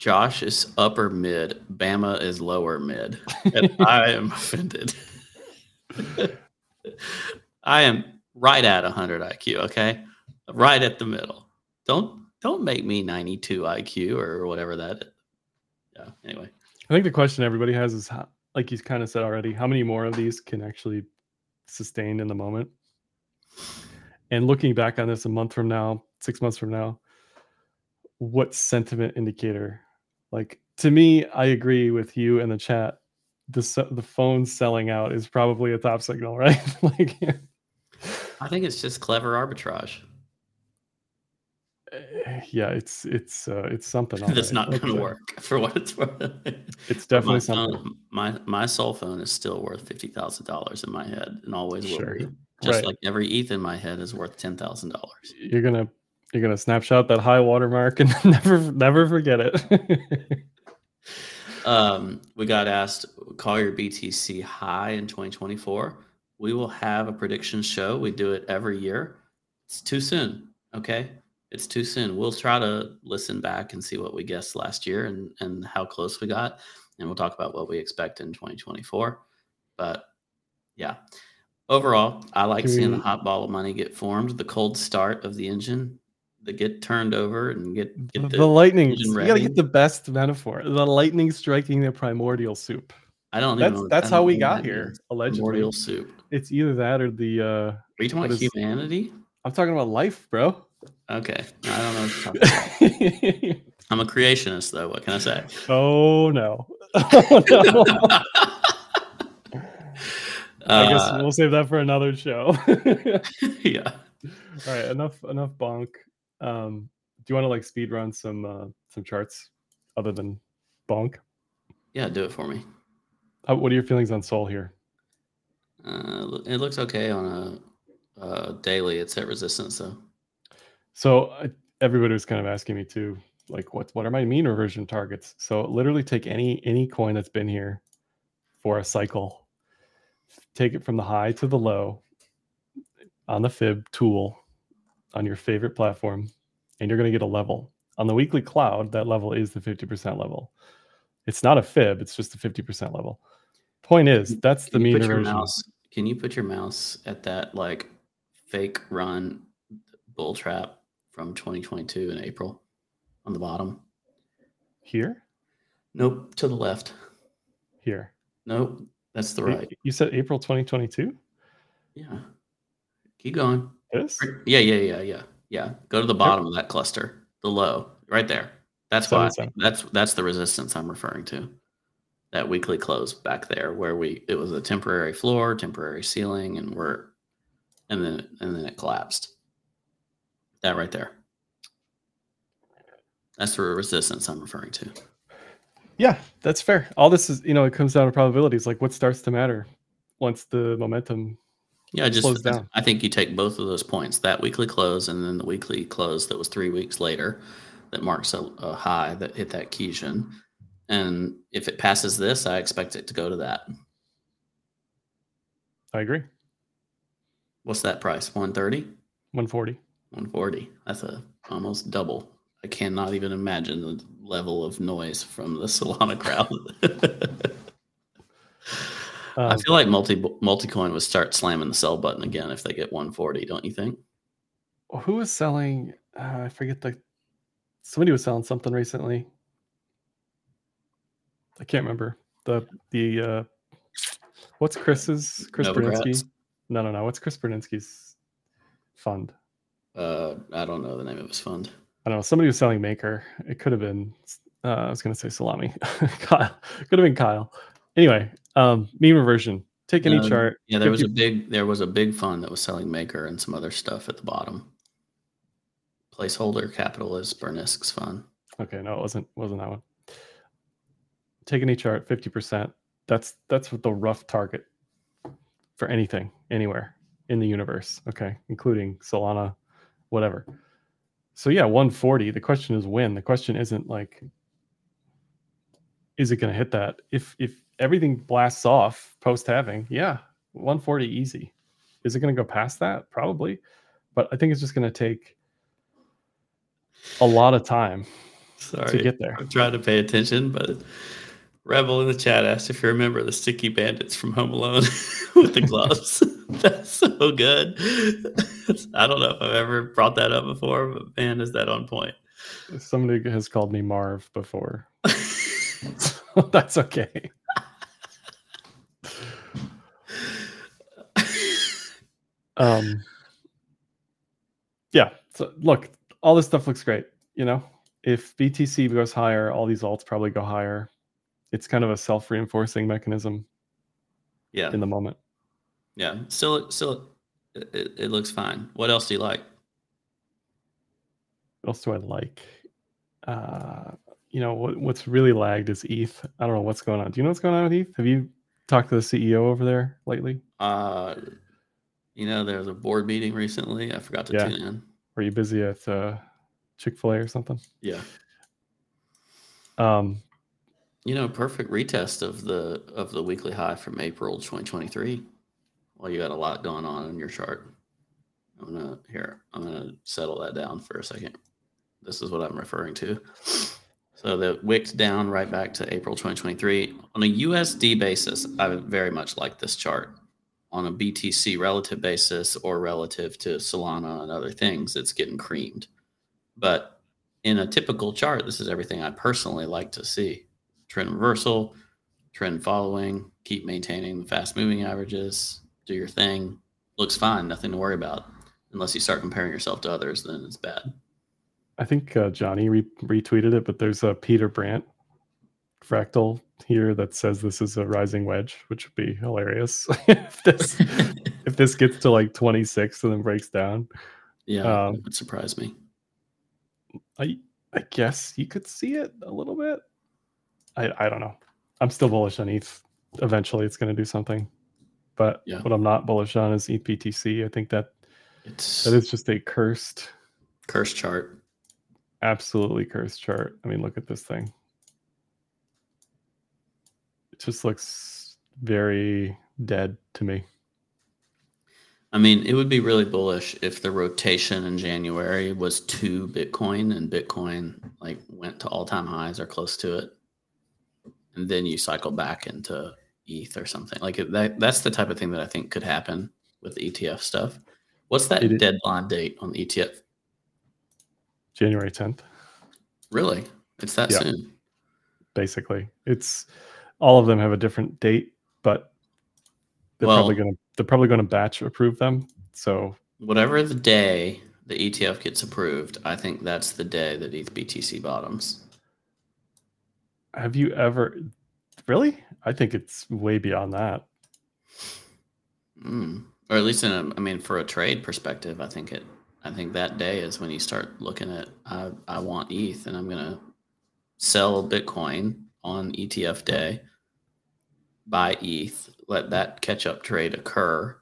Josh is upper mid, Bama is lower mid, and I am offended. I am right at 100 IQ. Okay, right at the middle. Don't don't make me 92 IQ or whatever that is. Yeah. Anyway, I think the question everybody has is how, like you kind of said already, how many more of these can actually sustain in the moment? And looking back on this a month from now, six months from now, what sentiment indicator? Like to me, I agree with you in the chat. The the phone selling out is probably a top signal, right? like, I think it's just clever arbitrage. Eh, yeah, it's it's uh, it's something. That's right. not going to work for what it's worth. It's definitely my something. Phone, my my cell phone is still worth fifty thousand dollars in my head, and always will sure. be. just Right. like every ETH in my head is worth ten thousand dollars. You're gonna you're gonna snapshot that high watermark and never never forget it. Um, we got asked, call your BTC high in 2024. We will have a prediction show. We do it every year. It's too soon. Okay. It's too soon. We'll try to listen back and see what we guessed last year and, and how close we got. And we'll talk about what we expect in 2024. But yeah, overall, I like Can seeing the hot ball of money get formed, the cold start of the engine, the get turned over and get, the, get the lightning. engine You gotta get the best metaphor. The lightning striking the primordial soup. I don't That's know. that's how we got here. means. Allegedly, Primordial soup. it's either that or the. uh Are you talking about is- humanity? I'm talking about life, bro. Okay. I don't know what you're talking about. I'm a creationist, though. What can I say? oh no. Oh, no. I guess Uh, we'll save that for another show. yeah. All right, enough enough bonk. Um, do you want to like speed run some uh, some charts other than bonk? Yeah, do it for me. How, what are your feelings on Soul here? Uh, it looks okay on a uh, daily. It's at resistance, though. So I, everybody was kind of asking me too, like what what are my mean reversion targets? So literally take any any coin that's been here for a cycle, take it from the high to the low on the fib tool on your favorite platform, and you're going to get a level. On the weekly cloud, that level is the 50% level. It's not a fib, it's just the 50% level. Point is, that's the mean reversion. mouse? Can you put your mouse at that like fake run bull trap from 2022 in April on the bottom? Here? Nope, to the left. Here. Nope, that's the right. You said April 2022? Yeah. Keep going. This? Yeah, yeah, yeah, yeah, yeah. Go to the bottom of that cluster, the low, right there. That's why. Seven. That's that's the resistance I'm referring to. That weekly close back there, where we it was a temporary floor, temporary ceiling, and we're and then and then it collapsed. That right there. That's the resistance I'm referring to. Yeah, that's fair. All this is, you know, it comes down to probabilities. Like what starts to matter once the momentum. Yeah, I just Slows down. I think you take both of those points, that weekly close and then the weekly close that was three weeks later, that marks a, a high that hit that Kijun. And if it passes this, I expect it to go to that. I agree. What's that price? 130? 140. 140. That's a almost double. I cannot even imagine the level of noise from the Solana crowd. I Um, feel like multi multicoin would start slamming the sell button again if they get 140, don't you think? who was selling? Uh, I forget the. Somebody was selling something recently. I can't remember the the. uh What's Chris's Chris Novogratz? Burniske? No, no, no. What's Chris Burniske's fund? Uh, I don't know the name of his fund. I don't know. Somebody was selling Maker. It could have been. Uh, I was going to say Salami. Kyle. Could have been Kyle. Anyway, um, meme reversion. Take any Um, chart. Yeah, there was a big there was a big fund that was selling Maker and some other stuff at the bottom. Placeholder capital is Burniske's fund. Okay, no, it wasn't. Wasn't that one? Take any chart. Fifty percent. That's that's what the rough target for anything anywhere in the universe. Okay, including Solana, whatever. So yeah, 140. The question is when. The question isn't like, is it going to hit that? If if everything blasts off post halving, yeah, 140 easy. Is it going to go past that? Probably, but I think it's just going to take a lot of time Sorry, to get there. I'm trying to pay attention, but Rebel in the chat asked if you remember the sticky bandits from Home Alone with the gloves. That's so good. I don't know if I've ever brought that up before, but man, is that on point. Somebody has called me Marv before. That's okay. Um, yeah. So look, all this stuff looks great. You know, if BTC goes higher, all these alts probably go higher. It's kind of a self-reinforcing mechanism yeah, in the moment. yeah. Still, still, it, it, it looks fine. What else do you like? What else do I like? Uh, you know, what, what's really lagged is ETH. I don't know what's going on. Do you know what's going on with ETH? Have you talked to the CEO over there lately? Uh, You know, there was a board meeting recently. I forgot to Yeah. tune in. Were you busy at uh, Chick Fil A or something? Yeah. Um, You know, perfect retest of the of the weekly high from April 2023. Well, you got a lot going on in your chart. I'm gonna here. I'm gonna settle that down for a second. This is what I'm referring to. So the wicked down right back to April 2023 on a USD basis. I very much like this chart. On a BTC relative basis or relative to Solana and other things, it's getting creamed. But in a typical chart, this is everything I personally like to see trend reversal, trend following, keep maintaining the fast moving averages, do your thing. Looks fine, nothing to worry about. Unless you start comparing yourself to others, then it's bad. I think uh, Johnny re- retweeted it, but there's a Peter Brandt fractal here that says this is a rising wedge, which would be hilarious if this if this gets to like 26 and then breaks down. yeah, Um, it would surprise me. I I guess you could see it a little bit. I I don't know. I'm still bullish on ETH. Eventually, it's going to do something. But Yeah. what I'm not bullish on is E ETH BTC. I think that It's that is just a cursed, curse chart. absolutely cursed chart. I mean, look at this thing. It just looks very dead to me. I mean, it would be really bullish if the rotation in January was to Bitcoin and Bitcoin like went to all time highs or close to it. And then you cycle back into ETH or something. Like that that's the type of thing that I think could happen with the ETF stuff. What's that It is- deadline date on the ETF? January 10th, Really? It's that Yeah. soon. basically. It's all of them have a different date, but they're Well- probably going to they're probably going to batch approve them. So Whatever the day the ETF gets approved, I think that's the day that ETH BTC bottoms. Have you ever really? I think it's way beyond that. Mm. Or at least in a, I mean, for a trade perspective, I think it, I think that day is when you start looking at, I, I want ETH and I'm to sell Bitcoin on ETF day, buy ETH, let that catch up trade occur.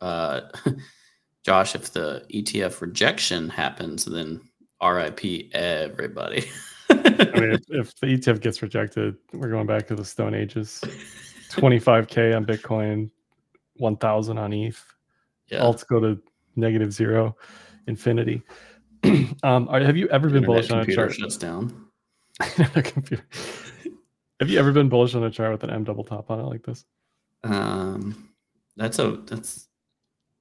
Uh, Josh, if the ETF rejection happens, then RIP everybody. I mean, if, if the ETF gets rejected, we're going back to the Stone Ages. 25k on Bitcoin, 1,000 on ETH. yeah. Alts go to negative zero, infinity. um, are, have you ever been Internet bullish on a chart? shuts down. Computer. Have you ever been bullish on a chart with an M double top on it like this? Um, that's a that's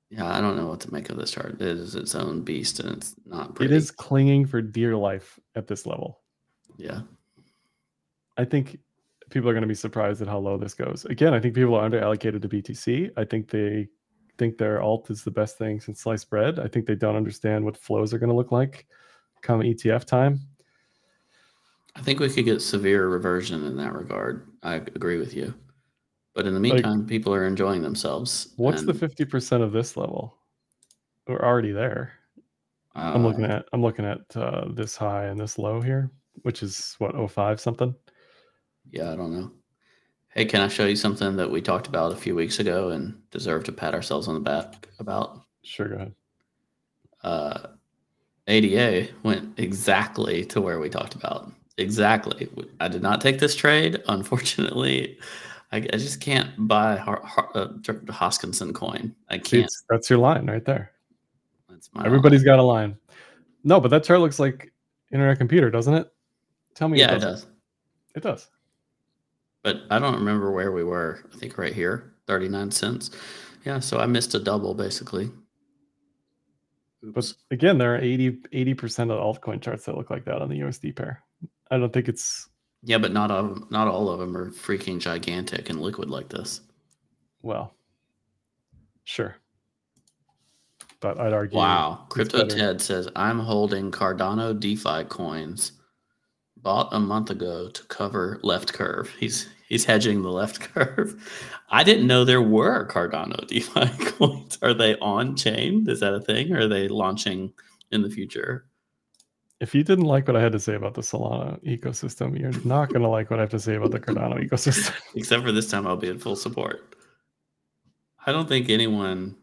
yeah. I don't know what to make of this chart. It is its own beast, and it's not pretty. It is clinging for dear life at this level. Yeah, I think people are going to be surprised at how low this goes. Again, I think people are under allocated to BTC. I think they think their alt is the best thing since sliced bread. I think they don't understand what flows are going to look like come ETF time. I think we could get severe reversion in that regard. I agree with you. But in the Like- meantime, people are enjoying themselves. What's the 50% of this level? We're already there. I'm looking uh, at I'm looking at uh, this high and this low here, which is what 05 something. Yeah, I don't know. Hey, can I show you something that we talked about a few weeks ago and deserve to pat ourselves on the back about? Sure, go ahead. uh, ADA went exactly to where we talked about. Exactly. I did not take this trade. Unfortunately, I, I just can't buy Har- Har- uh, Hoskinson coin. I can't. it's, that's your line right there. That's my Everybody's got a line. No, but that chart looks like Internet Computer, doesn't it? Tell me. Yeah, it does. It does. But I don't remember where we were. I think right here, 39 cents. Yeah, so I missed a double basically. But again, there are 80 percent of altcoin charts that look like that on the USD pair. I don't think it's Yeah, but not all, not all of them are freaking gigantic and liquid like this. well, sure. But I'd argue. Wow. Crypto. Ted says, I'm holding Cardano DeFi coins bought a month ago to cover left curve. He's he's hedging the left curve. I didn't know there were Cardano DeFi coins. Are they on chain? Is that a thing? Or are they launching in the future? If you didn't like what I had to say about the Solana ecosystem, you're not going to like what I have to say about the Cardano ecosystem. Except for this time I'll be in full support. I don't think anyone.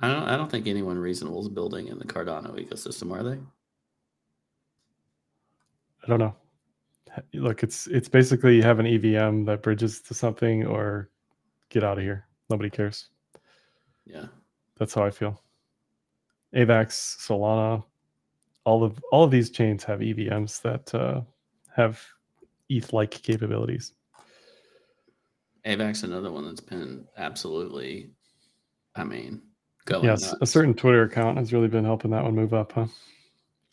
I don't. I don't think anyone reasonable is building in the Cardano ecosystem, are they? I don't know. Look, it's it's basically you have an EVM that bridges to something, or get out of here. Nobody cares. Yeah, that's how I feel. AVAX, Solana, all of all of these chains have EVMs that uh, have ETH-like capabilities. AVAX, another one that's been absolutely, I mean, going. Yes, nuts. a certain Twitter account has really been helping that one move up, huh?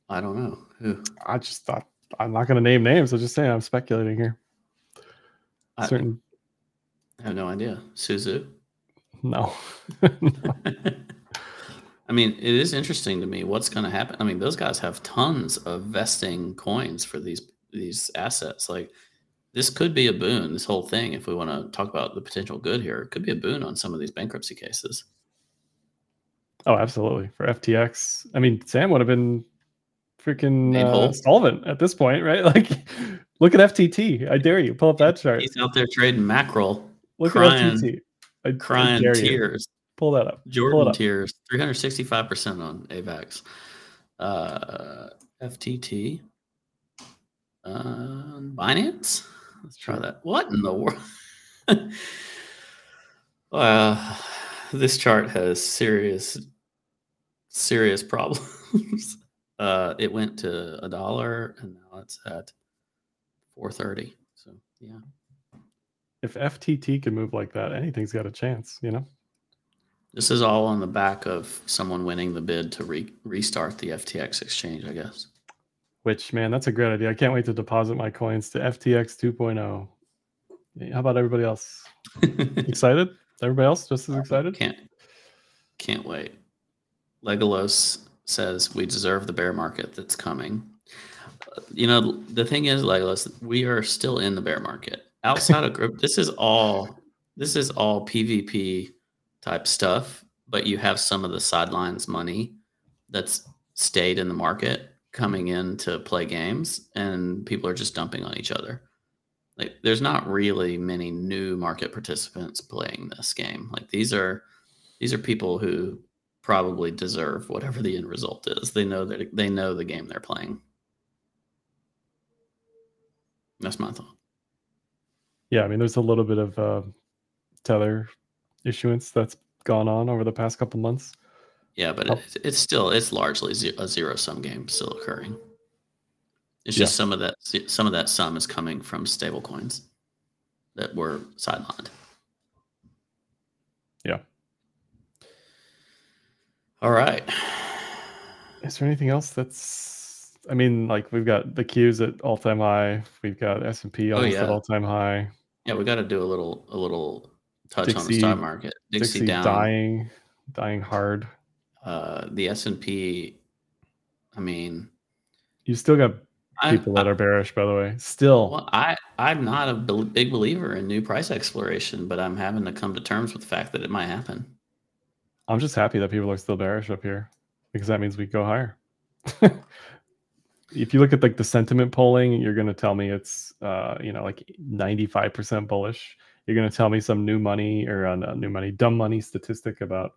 I don't know who. I just thought I'm not going to name names. I'm just saying I'm speculating here. I, certain. I have no idea. Su Zhu. No. no. I mean, it is interesting to me what's going to happen. I mean, those guys have tons of vesting coins for these these assets. Like this could be a boon. This whole thing, if we want to talk about the potential good here, it could be a boon on some of these bankruptcy cases. Oh, absolutely. For FTX, I mean, Sam would have been freaking uh, solvent at this point, right? Like, look at FTT. I dare you, pull up that chart. He's out there trading mackerel. Look crying, at FTT. I, crying tears. You. Pull that up. Jordan up. tears. Three hundred sixty-five percent on AVAX. Uh, FTT. Uh, Binance. Let's try that. What in the world? uh, this chart has serious, serious problems. Uh, it went to a dollar and now it's at 430. So yeah. If FTT can move like that, anything's got a chance, you know? This is all on the back of someone winning the bid to re- restart the FTX exchange, I guess. Which, man, that's a great idea. I can't wait to deposit my coins to FTX 2.0. How about everybody else? excited? Everybody else just as excited? Can't can't wait. Legolas says we deserve the bear market that's coming. You know, the thing is, Legolas, we are still in the bear market. Outside of group, this is all this is all PvP type stuff, but you have some of the sidelines money that's stayed in the market coming in to play games and people are just dumping on each other. Like there's not really many new market participants playing this game. Like these are these are people who probably deserve whatever the end result is. They know that they know the game they're playing. That's my thought. Yeah, I mean, there's a little bit of uh, tether issuance that's gone on over the past couple months. Yeah, but oh. it, it's still it's largely a zero sum game still occurring. It's just yeah. some of that some of that sum is coming from stable coins that were sidelined. Yeah. All right. Is there anything else that's? I mean, like we've got the Qs at all time high. We've got S and P oh, almost oh, yeah. at all time high. Yeah, we got to do a little a little touch Dixie, on the stock market. Dixie, Dixie down, dying, dying hard. Uh, the S and P. I mean, you still got people I, that are bearish. By the way, still. Well, I I'm not a big believer in new price exploration, but I'm having to come to terms with the fact that it might happen. I'm just happy that people are still bearish up here because that means we go higher. if you look at like the sentiment polling, you're going to tell me it's uh, you know like 95% bullish. You're going to tell me some new money or uh, new money, dumb money statistic about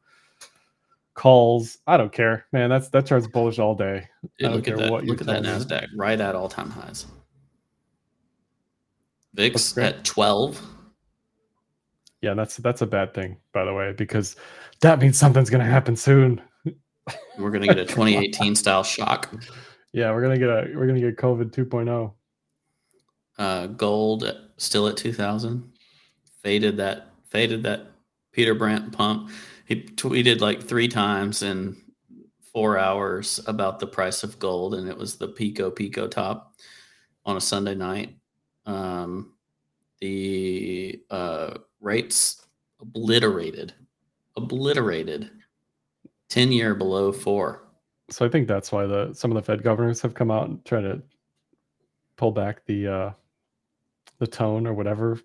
calls. I don't care, man. That's that chart's bullish all day. Dude, look at that. look at that Nasdaq right at all time highs. VIX at twelve. Yeah, that's that's a bad thing, by the way, because that means something's gonna happen soon. we're gonna get a 2018 style shock. Yeah, we're gonna get a we're gonna get COVID 2.0. Uh, gold still at 2000. Faded that faded that Peter Brandt pump he tweeted like three times in four hours about the price of gold, and it was the Pico Pico top on a Sunday night. Um, the uh, rates obliterated, obliterated, ten year below four. So I think that's why the some of the Fed governors have come out and tried to pull back the uh, the tone or whatever,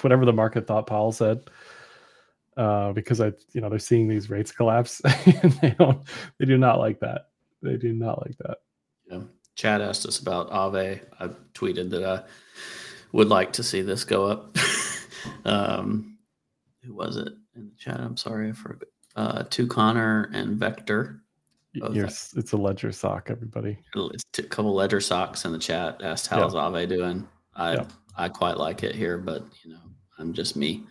whatever the market thought Powell said uh, because I, you know, they're seeing these rates collapse, and they don't, they do not like that. They do not like that. Yeah. Chad asked us about Aave. I tweeted that I would like to see this go up. um, who was it? in the chat. I'm sorry for uh, to Connor and Vector. it's a ledger sock, everybody. It's a couple ledger socks in the chat. Asked how's yeah. Aave doing. I yeah. I quite like it here, but you know I'm just me.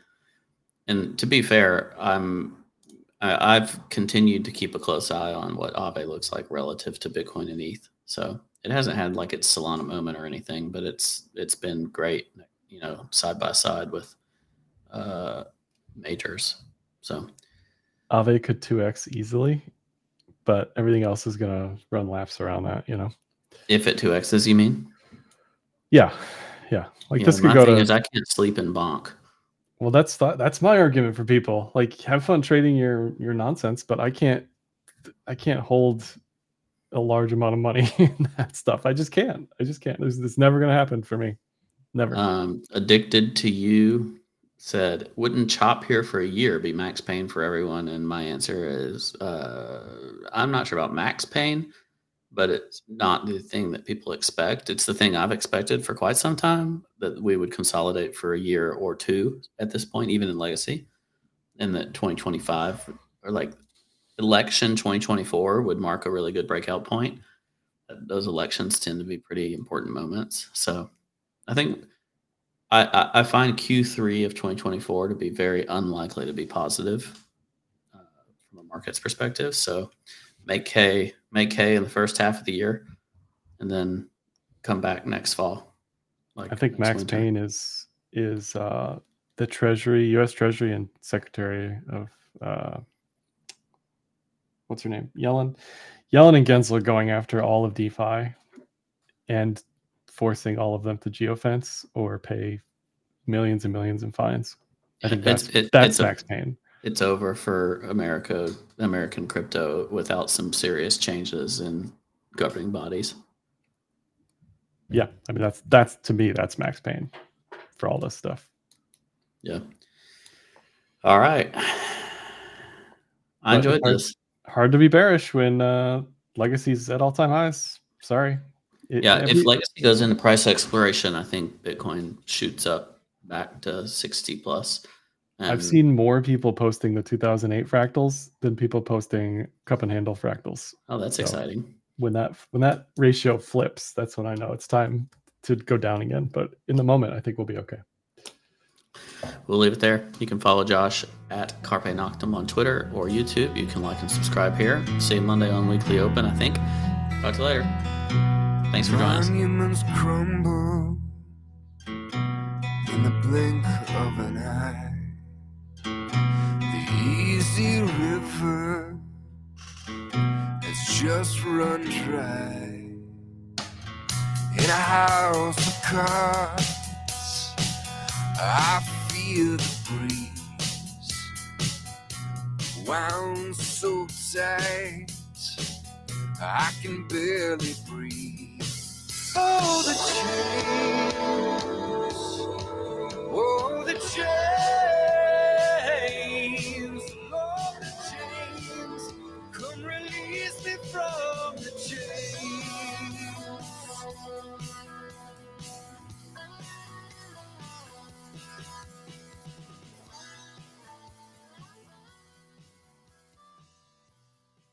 And to be fair, I'm I, have continued to keep a close eye on what Aave looks like relative to Bitcoin and ETH. So it hasn't had like its Solana moment or anything, but it's it's been great, you know, side by side with uh, majors. So Aave could 2x easily, but everything else is gonna run laps around that, you know. If it 2x's, you mean? Yeah, yeah. Like yeah, this could go to. Is I can't sleep in bonk. Well, that's th- that's my argument for people. Like, have fun trading your your nonsense, but I can't I can't hold a large amount of money in that stuff. I just can't. I just can't. This it's never going to happen for me. Never. Um, addicted to you said, "Wouldn't chop here for a year be max pain for everyone?" And my answer is, uh, I'm not sure about max pain but it's not the thing that people expect. It's the thing I've expected for quite some time that we would consolidate for a year or two at this point, even in legacy, and that 2025 or like election 2024 would mark a really good breakout point. Those elections tend to be pretty important moments. So I think I, I find Q3 of 2024 to be very unlikely to be positive uh, from a market's perspective. So make hay, make hay in the first half of the year, and then come back next fall. Like I think Max winter. Pain is is uh, the Treasury, U.S. Treasury, and Secretary of uh, what's her name, Yellen. Yellen and Gensler going after all of DeFi and forcing all of them to geofence or pay millions and millions in fines. I think that's it, that's Max a, Pain it's over for America, American crypto without some serious changes in governing bodies. Yeah, I mean that's that's to me that's max pain for all this stuff. Yeah. All right. I enjoyed this. Hard to be bearish when uh legacy's at all time highs. Sorry. It, yeah, every, if legacy goes into price exploration, I think Bitcoin shoots up back to 60 plus. I've seen more people posting the 2008 fractals than people posting cup and handle fractals. Oh, that's so exciting. When that when that ratio flips, that's when I know it's time to go down again. But in the moment, I think we'll be okay. We'll leave it there. You can follow Josh at Carpe Noctem on Twitter or YouTube. You can like and subscribe here. See you Monday on Weekly Open, I think. Talk to you later. Thanks for joining us. crumble in the blink of an eye easy river has just run dry. In a house of cards, I the breeze wound so tight I can barely breathe. Oh, the chains. Oh, the chains.